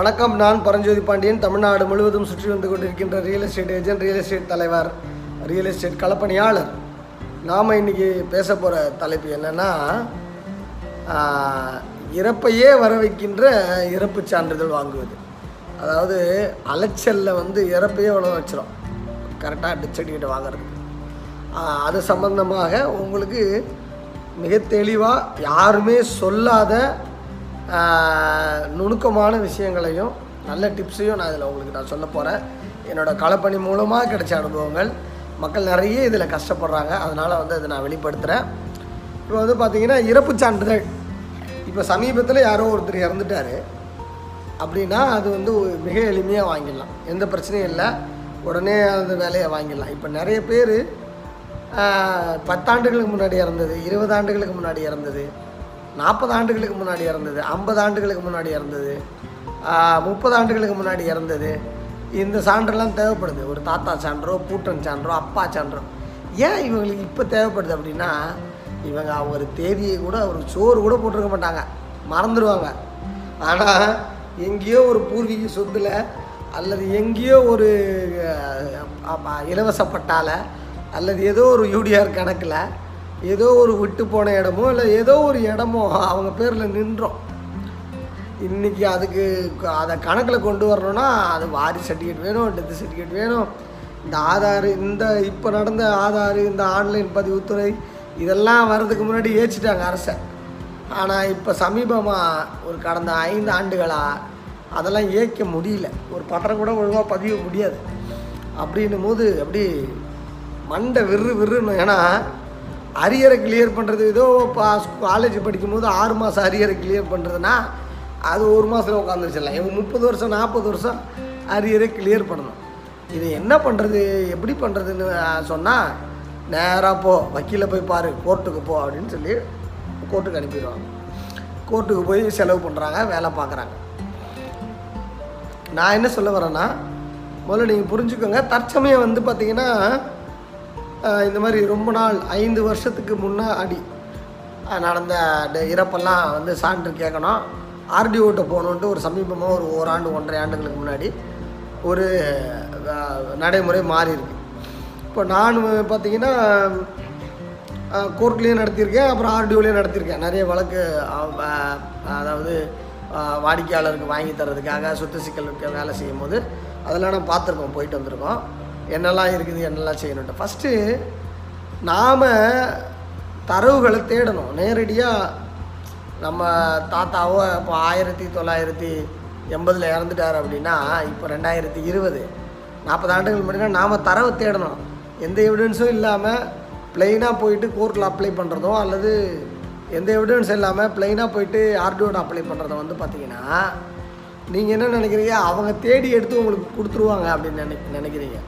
வணக்கம் நான் பரஞ்சோதி பாண்டியன். தமிழ்நாடு முழுவதும் சுற்றி வந்து கொண்டிருக்கின்ற real estate agent real estate தலைவர் ரியல் எஸ்டேட் களப்பணியாளர். நாம் இன்னைக்கு பேச போகிற தலைப்பு என்னென்னா இறப்பையே வர வைக்கின்ற இறப்பு சான்றிதழ் வாங்குவது. அதாவது அலைச்சலில் வந்து இறப்பையே வளர வச்சிடும் கரெக்டாக டெத் வாங்குறது அது சம்பந்தமாக உங்களுக்கு மிக தெளிவாக யாருமே சொல்லாத நுணுக்கமான விஷயங்களையும் நல்ல டிப்ஸையும் நான் இதில் உங்களுக்கு நான் சொல்ல போகிறேன் என்னோடய களப்பணி மூலமாக கிடைச்ச அனுபவங்கள். மக்கள் நிறைய இதில் கஷ்டப்படுறாங்க. அதனால் வந்து அதை நான் வெளிப்படுத்துகிறேன் இப்போ வந்து பார்த்திங்கன்னா இறப்பு சான்றிதழ். இப்போ சமீபத்தில் யாரோ ஒருத்தர் இறந்துட்டார். அப்படின்னா அது வந்து மிக எளிமையாக வாங்கிடலாம். எந்த பிரச்சனையும் இல்லை. உடனே அந்த வேலையை வாங்கிடலாம். இப்போ நிறைய பேர் பத்தாண்டுகளுக்கு முன்னாடி இறந்தது இருபது ஆண்டுகளுக்கு முன்னாடி இறந்தது. நாற்பது ஆண்டுகளுக்கு முன்னாடி இறந்தது ஐம்பது ஆண்டுகளுக்கு முன்னாடி இறந்தது முப்பது ஆண்டுகளுக்கு முன்னாடி இறந்தது. இந்த சான்றெல்லாம் தேவைப்படுது. ஒரு தாத்தா சான்றோ பூட்டன் சான்றோ அப்பா சான்றோ. ஏன் இவங்களுக்கு இப்போ தேவைப்படுது அப்படின்னா இவங்க அவங்க தேதியை கூட ஒரு சோறு கூட போட்டிருக்க மாட்டாங்க. மறந்துடுவாங்க ஆனால் எங்கேயோ ஒரு பூர்வீக சொத்தில் அல்லது எங்கேயோ ஒரு அஹ், இலவச பட்டால அல்லது ஏதோ ஒரு யூடிஆர் கணக்கில் ஏதோ ஒரு விட்டு போன இடமோ இல்லை ஏதோ ஒரு இடமோ அவங்க பேரில் நின்றோம். இன்றைக்கி அதுக்கு அதை கணக்கில் கொண்டு வரணும்னா அது வாரி சர்டிஃபிகேட் வேணும் டெத்து சர்டிஃபிகேட் வேணும். இந்த ஆதார் இந்த இப்போ நடந்த ஆதார் இந்த ஆன்லைன் பதிவுத்துறை இதெல்லாம் வர்றதுக்கு முன்னாடி ஏச்சிட்டாங்க அரசை. ஆனால் இப்போ சமீபமாக ஒரு கடந்த ஐந்து ஆண்டுகளாக அதெல்லாம் ஏற்க முடியல. ஒரு பட்டம் கூட ஒழுங்காக பதிய முடியாது. அப்படின்னும் போது அப்படி மண்டை விறு விறுன்னு ஏன்னா அரியரை கிளியர் பண்ணுறது ஏதோ காலேஜ் படிக்கும்போது ஆறு மாதம் அரியரை கிளியர் பண்ணுறதுனா அது ஒரு மாதத்தில் உட்காந்துருச்சிடலாம் இவங்க முப்பது வருஷம் நாற்பது வருஷம் அரியரை கிளியர் பண்ணணும். இது என்ன பண்ணுறது எப்படி பண்ணுறதுன்னு சொன்னால் நேராக போ வக்கீலை போய் பாரு கோர்ட்டுக்கு போ அப்படின்னு சொல்லி கோர்ட்டுக்கு அனுப்பிடுவாங்க. கோர்ட்டுக்கு போய் செலவு பண்ணுறாங்க வேலை பார்க்குறாங்க. நான் என்ன சொல்ல வரேன்னா முதல்ல நீங்கள் புரிஞ்சுக்கோங்க. தற்சமயம் வந்து பார்த்திங்கன்னா இந்த மாதிரி ரொம்ப நாள் ஐந்து வருஷத்துக்கு முன்னாடி நடந்த இறப்பெல்லாம் வந்து சான்று கேட்கணும். ஆர்டிஓட்ட போகணுன்ட்டு ஒரு சமீபமாக ஒரு ஓராண்டு ஒன்றரை ஆண்டுகளுக்கு முன்னாடி ஒரு நடைமுறை மாறி இருக்கு. இப்போ நான் பார்த்தீங்கன்னா கோர்ட்லேயும் நடத்தியிருக்கேன் அப்புறம் ஆர்டிஓலையும் நடத்தியிருக்கேன். நிறைய வழக்கு அதாவது வாடிக்கையாளருக்கு வாங்கி தரதுக்காக சொத்து சிக்கலுக்கு வேலை செய்யும் போது அதெல்லாம் நான் பார்த்துருக்கோம் போயிட்டு வந்திருக்கோம். என்னெல்லாம் இருக்குது என்னெல்லாம் செய்யணுன்ட்டு ஃபஸ்ட்டு நாம் தரவுகளை தேடணும். நேரடியாக நம்ம தாத்தாவோ இப்போ ஆயிரத்தி தொள்ளாயிரத்தி எண்பதில் இறந்துட்டார் அப்படின்னா இப்போ ரெண்டாயிரத்தி இருபது நாற்பது ஆண்டுகள் முன்னாடி நாம் தரவை தேடணும். எந்த எவிடன்ஸும் இல்லாமல் பிளெயினாக போயிட்டு கோர்ட்டில் அப்ளை பண்ணுறதோ அல்லது எந்த எவிடன்ஸ் இல்லாமல் ப்ளைனாக போயிட்டு ஆர்டிஓட அப்ளை பண்ணுறத வந்து பார்த்தீங்கன்னா நீங்கள் என்ன நினைக்கிறீங்க? அவங்க தேடி எடுத்து உங்களுக்கு கொடுத்துருவாங்க அப்படின்னு நினை நினைக்கிறீங்க.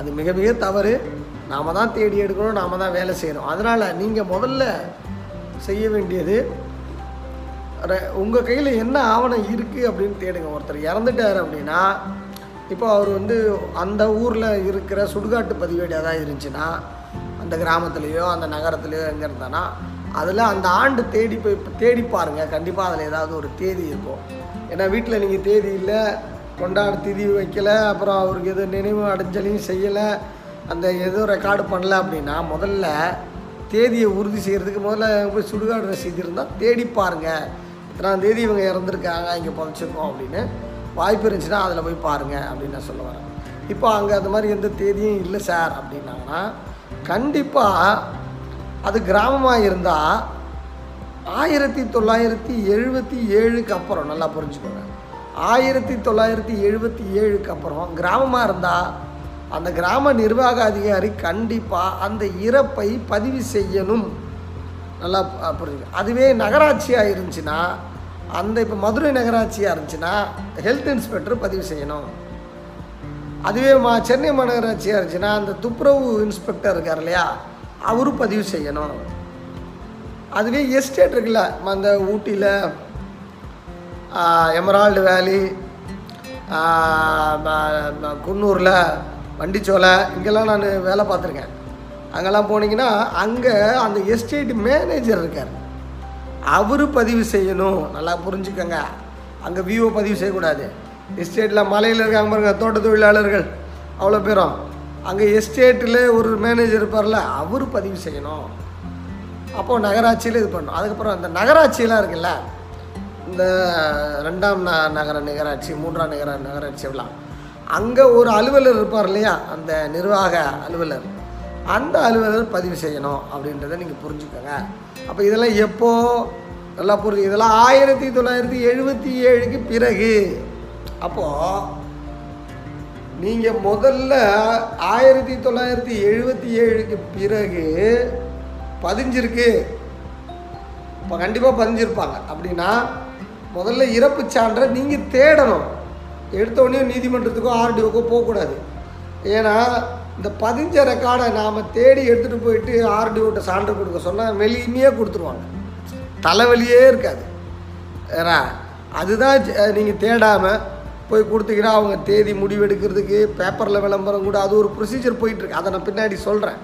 அது மிக மிக தவறு. நாம் தான் தேடி எடுக்கணும் நாம் தான் வேலை செய்யணும். அதனால் நீங்கள் முதல்ல செய்ய வேண்டியது உங்கள் கையில் என்ன ஆவணம் இருக்குது அப்படின்னு தேடுங்க ஒருத்தர். இறந்துட்டார் அப்படின்னா இப்போ அவர் வந்து அந்த ஊரில் இருக்கிற சுடுகாட்டு பதிவேடு ஏதாவது இருந்துச்சுன்னா அந்த கிராமத்துலேயோ அந்த நகரத்துலேயோ எங்கே இருந்தானா அதில் அந்த ஆண்டு தேடி போய் தேடி பாருங்கள் கண்டிப்பாக அதில் ஏதாவது ஒரு தேதி இருக்கும். ஏன்னா வீட்டில் நீங்கள் தேதி இல்லை கொண்டாட திதி வைக்கலை அப்புறம் அவருக்கு எதுவும் நினைவு அடைஞ்சலையும் செய்யலை. அந்த எதுவும் ரெக்கார்டு பண்ணல அப்படின்னா முதல்ல தேதியை உறுதி செய்கிறதுக்கு முதல்ல போய் சுடுகாடு ரசீது இருந்தால் தேடி பாருங்கள் இத்தனாம் தேதி இவங்க இறந்துருக்காங்க இங்கே புதைச்சிருக்கோம் அப்படின்னு வாய்ப்பு இருந்துச்சுன்னா அதில் போய் பாருங்கள் அப்படின்னு நான் சொல்ல வரேன். இப்போ அங்கே அந்த மாதிரி எந்த தேதியும் இல்லை சார் அப்படின்னாங்கன்னா கண்டிப்பாக அது கிராமமாக இருந்தால் ஆயிரத்தி தொள்ளாயிரத்தி எழுபத்தி ஏழுக்கு அப்புறம் நல்லா புரிஞ்சுக்கோங்க. ஆயிரத்தி தொள்ளாயிரத்தி எழுபத்தி ஏழுக்கு அப்புறம் கிராமமாக இருந்தால் அந்த கிராம நிர்வாக அதிகாரி கண்டிப்பாக அந்த இறப்பை பதிவு செய்யணும். நல்லா புரிஞ்சு அதுவே நகராட்சியாக இருந்துச்சுன்னா அந்த இப்போ மதுரை நகராட்சியாக இருந்துச்சுன்னா ஹெல்த் இன்ஸ்பெக்டர் பதிவு செய்யணும். அதுவே மா சென்னை மாநகராட்சியாக இருந்துச்சுன்னா அந்த துப்புரவு இன்ஸ்பெக்டர் இருக்கார் இல்லையா அவரும் பதிவு செய்யணும். அதுவே எஸ்டேட் இருக்குல்ல அந்த ஊட்டியில் எமரால்டு வேலி குன்னூரில் வண்டிச்சோலை இங்கெல்லாம் நான் வேலை பார்த்துருக்கேன். அங்கெல்லாம் போனீங்கன்னா அங்கே அந்த எஸ்டேட் மேனேஜர் இருக்கார். அவர் பதிவு செய்யணும். நல்லா புரிஞ்சுக்கோங்க. அங்கே விஓ பதிவு செய்யக்கூடாது. எஸ்டேட்டில் மலையில் இருக்காங்க பாருங்க தோட்ட தொழிலாளர்கள். அவ்வளோ பேரும். அங்கே எஸ்டேட்டில் ஒரு மேனேஜர் இருப்பார்ல அவர் பதிவு செய்யணும். அப்போது நகராட்சியில் இது பண்ணணும். அதுக்கப்புறம் அந்த நகராட்சியெலாம் இருக்குல்ல இந்த ரெண்டாம் ந நகர நகராட்சி மூன்றாம் நகர நகராட்சி எல்லாம். அங்கே ஒரு அலுவலர் இருப்பார் இல்லையா? அந்த நிர்வாக அலுவலர். அந்த அலுவலர் பதிவு செய்யணும் அப்படின்றத நீங்கள் புரிஞ்சுக்கோங்க. அப்போ இதெல்லாம் எப்போ? நல்லா புரிஞ்சு இதெல்லாம் ஆயிரத்தி தொள்ளாயிரத்தி எழுபத்தி ஏழுக்கு பிறகு. அப்போது நீங்கள் முதல்ல ஆயிரத்தி தொள்ளாயிரத்தி எழுபத்தி ஏழுக்கு பிறகு பதிஞ்சிருக்கு. இப்போ கண்டிப்பாக பதிஞ்சிருப்பாங்க. அப்படின்னா முதல்ல இறப்பு சான்றை நீங்கள் தேடணும். எடுத்தோடனே நீதிமன்றத்துக்கோ ஆர்டிஓக்கோ போகக்கூடாது. ஏன்னா இந்த பதிஞ்ச ரெக்கார்டை நாம் தேடி எடுத்துகிட்டு போயிட்டு ஆர்டிஓட்ட சான்று கொடுக்க சொன்னால் வெளியுமே கொடுத்துருவாங்க. தலைவலியே இருக்காது. ஏன்னா அதுதான் நீங்கள் தேடாமல் போய் கொடுத்தீங்கன்னா அவங்க தேதி முடிவெடுக்கிறதுக்கு பேப்பரில் விளம்பரம் கூட அது ஒரு ப்ரொசீஜர் போயிட்டுருக்கு. அதை நான் பின்னாடி சொல்கிறேன்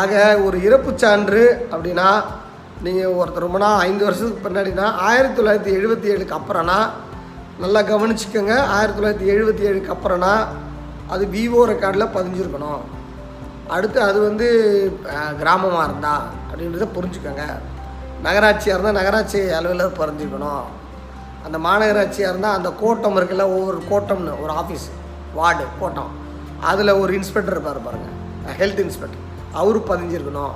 ஆக ஒரு இறப்பு சான்று அப்படின்னா நீங்கள் ஒருத்தர் ரொம்ப நாள் ஐந்து வருஷத்துக்கு பின்னாடினா ஆயிரத்தி தொள்ளாயிரத்தி எழுபத்தி ஏழுக்கு அப்புறம்னா நல்லா கவனிச்சுக்கோங்க. ஆயிரத்தி தொள்ளாயிரத்தி எழுபத்தி ஏழுக்கு அப்புறம்னா அது விவோ ரெக்கார்டில் பதிஞ்சிருக்கணும். அடுத்து அது வந்து கிராமமாக இருந்தா அப்படின்றத புரிஞ்சுக்கோங்க. நகராட்சியாக இருந்தால் நகராட்சி அலுவலர் பதிஞ்சிருக்கணும். அந்த மாநகராட்சியாக இருந்தால் அந்த கோட்டம் இருக்குல்ல ஒவ்வொரு கோட்டம்னு ஒரு ஆஃபீஸ் வார்டு கோட்டம். அதில் ஒரு இன்ஸ்பெக்டர் இருப்பார் பாருங்கள் ஹெல்த் இன்ஸ்பெக்டர். அவரு பதிஞ்சிருக்கணும்.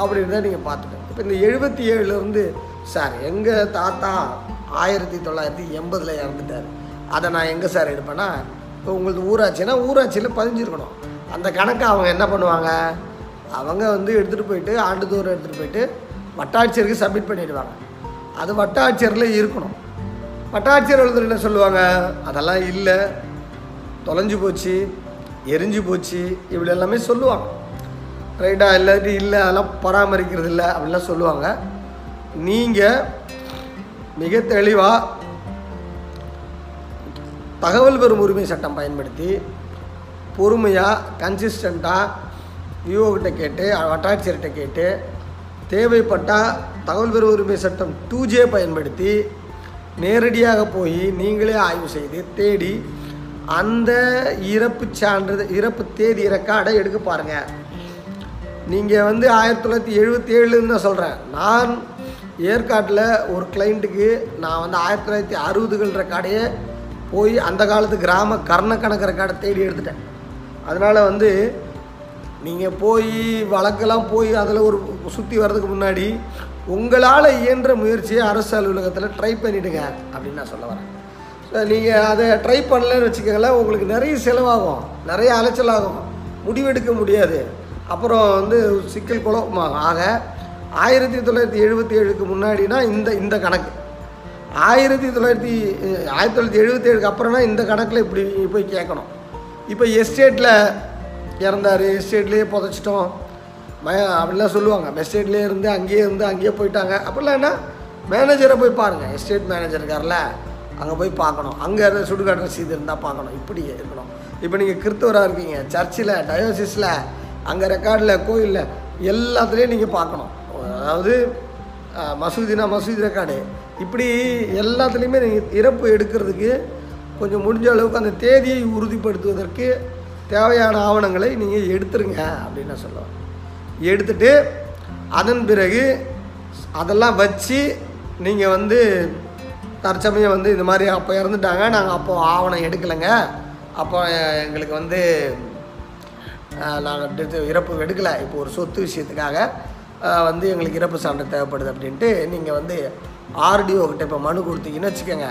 அப்படின்றத நீங்கள் பார்த்துக்கோங்க. இப்போ இந்த எழுபத்தி ஏழுலேருந்து சார் எங்கள் தாத்தா ஆயிரத்தி தொள்ளாயிரத்தி எண்பதில் இறந்துட்டார். அதை நான் எங்கே சார் எடுப்பேன்னா இப்போ உங்களுக்கு ஊராட்சினா ஊராட்சியில் பதிஞ்சிருக்கணும். அந்த கணக்கை அவங்க என்ன பண்ணுவாங்க? அவங்க வந்து எடுத்துகிட்டு போயிட்டு ஆண்டுதோறும் எடுத்துகிட்டு போயிட்டு வட்டாட்சியருக்கு சப்மிட் பண்ணிடுவாங்க. அது வட்டாட்சியரில் இருக்கணும். வட்டாட்சியர் எழுதுறது என்ன சொல்லுவாங்க? அதெல்லாம் இல்லை. தொலைஞ்சு போச்சு எரிஞ்சு போச்சு இப்படி எல்லாமே சொல்லுவாங்க. ரைட்டாக இல்லாட்டி இல்லை அதெல்லாம் பராமரிக்கிறது இல்லை அப்படிலாம் சொல்லுவாங்க. நீங்கள் மிக தெளிவாக தகவல் பெறும் உரிமை சட்டம் பயன்படுத்தி பொறுமையாக கன்சிஸ்டண்ட்டாக விஓகிட்ட கேட்டு வட்டாட்சியர்கிட்ட கேட்டு தேவைப்பட்டால் தகவல் பெறும் உரிமை சட்டம் டூ ஜே பயன்படுத்தி நேரடியாக போய் நீங்களே ஆய்வு செய்து தேடி அந்த இறப்பு சான்றிதழ் இறப்பு தேதி ரெக்கார்டை எடுக்க பாருங்கள் நீங்கள் வந்து ஆயிரத்தி தொள்ளாயிரத்தி எழுபத்தி ஏழுன்னு தான் சொல்கிறேன் நான் ஏற்காட்டில் ஒரு கிளைண்ட்டுக்கு நான் வந்து ஆயிரத்தி தொள்ளாயிரத்தி அறுபதுகள் ரெக்கார்டையே போய் அந்த காலத்து கிராம கர்ணக்கணக்கு ரெக்கார்டை தேடி எடுத்துட்டேன். அதனால் வந்து நீங்கள் போய் வழக்கெல்லாம் போய் அதில் ஒரு சுற்றி வர்றதுக்கு முன்னாடி உங்களால் இயன்ற முயற்சியை அரசு அலுவலகத்தில் ட்ரை பண்ணிவிடுங்க அப்படின்னு நான் சொல்ல வரேன். ஸோ நீங்கள் அதை ட்ரை பண்ணலன்னு வச்சுக்கோங்களேன் உங்களுக்கு நிறைய செலவாகும் நிறைய அலைச்சல் ஆகும். முடிவெடுக்க முடியாது. அப்புறம் வந்து சிக்கல் குழப்பமாகும் ஆக ஆயிரத்தி தொள்ளாயிரத்தி எழுபத்தி ஏழுக்கு முன்னாடினா இந்த இந்த கணக்கு. ஆயிரத்தி தொள்ளாயிரத்தி ஆயிரத்தி தொள்ளாயிரத்தி எழுபத்தி ஏழுக்கு அப்புறம்னா இந்த கணக்கில் இப்படி போய் கேட்கணும். இப்போ எஸ்டேட்டில் இறந்தார் எஸ்டேட்லேயே புதைச்சிட்டோம். மய அப்படிலாம் சொல்லுவாங்க. எஸ்டேட்லேயே இருந்து அங்கேயே இருந்து அங்கேயே போயிட்டாங்க. அப்படிலாம் என்ன? மேனேஜரை போய் பாருங்கள் எஸ்டேட் மேனேஜர் இருக்கார்ல அங்கே போய் பார்க்கணும். அங்கே இருந்து சுடுகாட்டு ரசீது இருந்தால் பார்க்கணும். இப்படி இருக்கணும். இப்போ நீங்கள் கிறித்தவராக இருக்கீங்க. சர்ச்சில் டயோசிஸில் அங்கே ரெக்கார்டில் கோயிலில் எல்லாத்துலேயும் நீங்கள் பார்க்கணும். அதாவது மசூதினா மசூதி ரெக்கார்டு இப்படி எல்லாத்துலேயுமே நீங்கள் இறப்பு எடுக்கிறதுக்கு கொஞ்சம் முடிஞ்ச அளவுக்கு அந்த தேதியை உறுதிப்படுத்துவதற்கு தேவையான ஆவணங்களை நீங்கள் எடுத்துருங்க அப்படின்னு நான் சொல்லுவேன் எடுத்துட்டு அதன் பிறகு அதெல்லாம் வச்சு நீங்கள் வந்து தற்சமயம் வந்து இந்த மாதிரி அப்போ இறந்துட்டாங்க நாங்கள் அப்போது ஆவணம் எடுக்கலைங்க. அப்போ எங்களுக்கு வந்து நாங்கள் இறப்பு எடுக்கலை. இப்போ ஒரு சொத்து விஷயத்துக்காக வந்து எங்களுக்கு இறப்பு சான்று தேவைப்படுது அப்படின்ட்டு நீங்கள் வந்து ஆர்டிஓ கிட்ட இப்போ மனு கொடுத்தீங்கன்னு வச்சுக்கோங்க.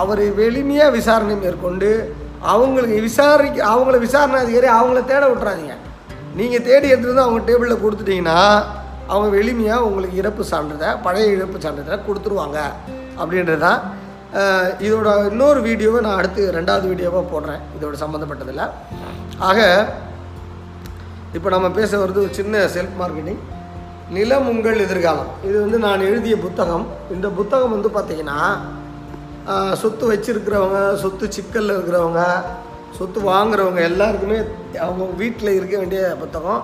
அவர் எளிமையாக விசாரணை மேற்கொண்டு அவங்களுக்கு விசாரிக்க அவங்கள விசாரணை அதிகாரி அவங்கள தேட விட்றாதீங்க நீங்கள் தேடி எடுத்துகிட்டு வந்து அவங்க டேபிளில் கொடுத்துட்டீங்கன்னா அவங்க எளிமையாக உங்களுக்கு இறப்பு சான்றிதழை பழைய இறப்பு சான்றிதழை கொடுத்துருவாங்க அப்படின்றது. தான் இதோட இன்னொரு வீடியோவை நான் அடுத்து ரெண்டாவது வீடியோவாக போடுறேன். இதோட சம்மந்தப்பட்டதில் ஆக இப்போ நம்ம பேச வருது ஒரு சின்ன செல்ஃப் மார்க்கெட்டிங் நிலம் உங்கள் எதிர்காலம். இது வந்து நான் எழுதிய புத்தகம். இந்த புத்தகம் வந்து பார்த்திங்கன்னா சொத்து வச்சுருக்கிறவங்க சொத்து சிக்கலில் இருக்கிறவங்க சொத்து வாங்குறவங்க எல்லாருக்குமே அவங்க வீட்டில் இருக்க வேண்டிய புத்தகம்.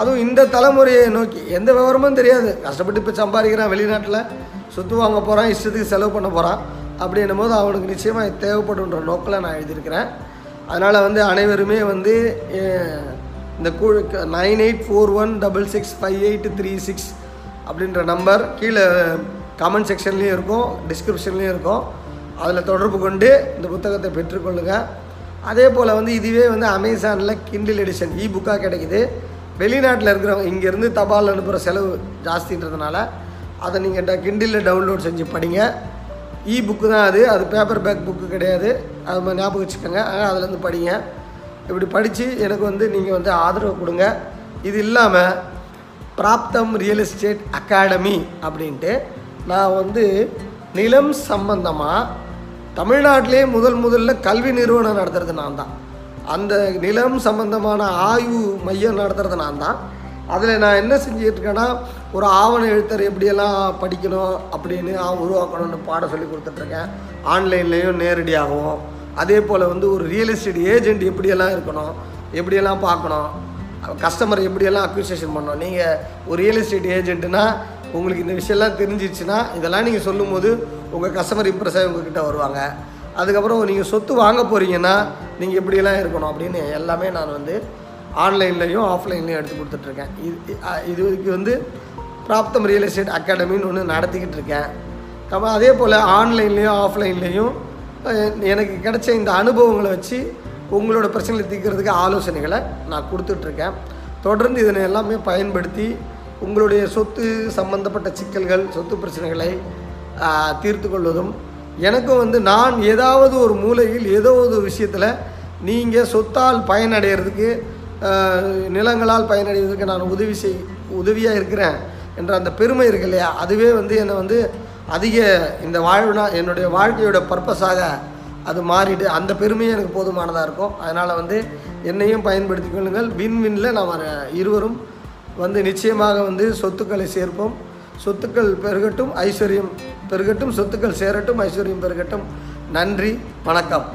அதுவும் இந்த தலைமுறையை நோக்கி. எந்த விவரமும் தெரியாது. கஷ்டப்பட்டு இப்போ சம்பாதிக்கிறான் வெளிநாட்டில். சொத்து வாங்க போகிறான் இஷ்டத்துக்கு செலவு பண்ண போகிறான் அப்படின்னும் போது அவனுக்கு நிச்சயமாக தேவைப்படுன்ற நோக்கில் நான் எழுதியிருக்கிறேன். அதனால் வந்து அனைவருமே வந்து இந்த கூ nine eight four one double six five eight three six அப்படின்ற நம்பர் கீழே கமெண்ட் செக்ஷன்லேயும் இருக்கும் டிஸ்கிரிப்ஷன்லேயும் இருக்கும். அதில் தொடர்பு கொண்டு இந்த புத்தகத்தை பெற்றுக்கொள்ளுங்கள் அதே போல் வந்து இதுவே வந்து அமேசானில் கிண்டில் எடிஷன் இ புக்காக கிடைக்குது. வெளிநாட்டில் இருக்கிறவங்க இங்கேருந்து தபால் அனுப்புகிற செலவு ஜாஸ்தின்றதுனால அதை நீங்கள் கிண்டிலில் டவுன்லோட் செஞ்சு படிங்க. இ புக்கு தான் அது. அது பேப்பர் பேக் புக்கு கிடையாது. அது மாதிரி ஞாபகம் வச்சுக்கோங்க. அதனால் அதுலேருந்து படிங்க. இப்படி படித்து எனக்கு வந்து நீங்கள் வந்து ஆதரவு கொடுங்க. இது இல்லாமல் பிராப்தம் ரியல் எஸ்டேட் அகாடமி அப்படின்ட்டு நான் வந்து நிலம் சம்பந்தமாக தமிழ்நாட்டிலே முதல் முதல்ல கல்வி நிறுவனம் நடத்துறது நான் தான். அந்த நிலம் சம்பந்தமான ஆய்வு மையம் நடத்துறது நான் தான். அதில் நான் என்ன செஞ்சிட்ருக்கேன்னா ஒரு ஆவண எழுத்தர் எப்படியெல்லாம் படிக்கணும் அப்படின்னு உருவாக்கணும்னு பாடம் சொல்லி கொடுத்துட்ருக்கேன். ஆன்லைன்லேயும் நேரடியாகவும். அதே போல் வந்து ஒரு ரியல் எஸ்டேட் ஏஜென்ட் எப்படியெல்லாம் இருக்கணும் எப்படியெல்லாம் பார்க்கணும் கஸ்டமர் எப்படியெல்லாம் அக்விசேஷன் பண்ணணும் நீங்கள் ஒரு ரியல் எஸ்டேட் ஏஜென்ட்னா உங்களுக்கு இந்த விஷயம்லாம் தெரிஞ்சிச்சுன்னா இதெல்லாம் நீங்கள் சொல்லும்போது உங்கள் கஸ்டமர் இம்ப்ரெஸ் ஆகி உங்ககிட்ட வருவாங்க. அதுக்கப்புறம் நீங்கள் சொத்து வாங்க போகிறீங்கன்னா நீங்கள் எப்படியெல்லாம் இருக்கணும் அப்படின்னு எல்லாமே நான் வந்து ஆன்லைன்லேயும் ஆஃப்லைன்லேயும் எடுத்து கொடுத்துட்ருக்கேன். இது இதுக்கு வந்து பிராப்தம் ரியல் எஸ்டேட் அகாடமின்னு ஒன்று நடத்திக்கிட்டு இருக்கேன். அப்புறம் அதே போல் ஆன்லைன்லேயும் ஆஃப்லைன்லேயும் எனக்கு கிடைச்ச இந்த அனுபவங்களை வச்சு உங்களோட பிரச்சனைகளை தீர்க்கிறதுக்கு ஆலோசனைகளை நான் கொடுத்துட்ருக்கேன். தொடர்ந்து இதனை எல்லாமே பயன்படுத்தி உங்களுடைய சொத்து சம்பந்தப்பட்ட சிக்கல்கள் சொத்து பிரச்சனைகளை தீர்த்து கொள்வதும் எனக்கும் வந்து நான் ஏதாவது ஒரு மூலையில் ஏதோ ஒரு விஷயத்தில் நீங்கள் சொத்தால் பயனடைகிறதுக்கு நிலங்களால் பயனடைவதற்கு நான் உதவி செய் உதவியாக இருக்கிறேன் என்ற அந்த பெருமை இருக்கு இல்லையா? அதுவே வந்து என்னை வந்து அதிக இந்த வாழ்வுனா என்னுடைய வாழ்க்கையோட பர்பஸாக அது மாறிட்டு அந்த பெருமையும் எனக்கு போதுமானதாக இருக்கும். அதனால் வந்து என்னையும் பயன்படுத்திக் கொள்ளுங்கள். வின் வின்ல நாம் இருவரும் வந்து நிச்சயமாக வந்து சொத்துக்களை சேர்ப்போம். சொத்துக்கள் பெருகட்டும் ஐஸ்வர்யம் பெருகட்டும் சொத்துக்கள் சேரட்டும் ஐஸ்வர்யம் பெருகட்டும். நன்றி வணக்கம்.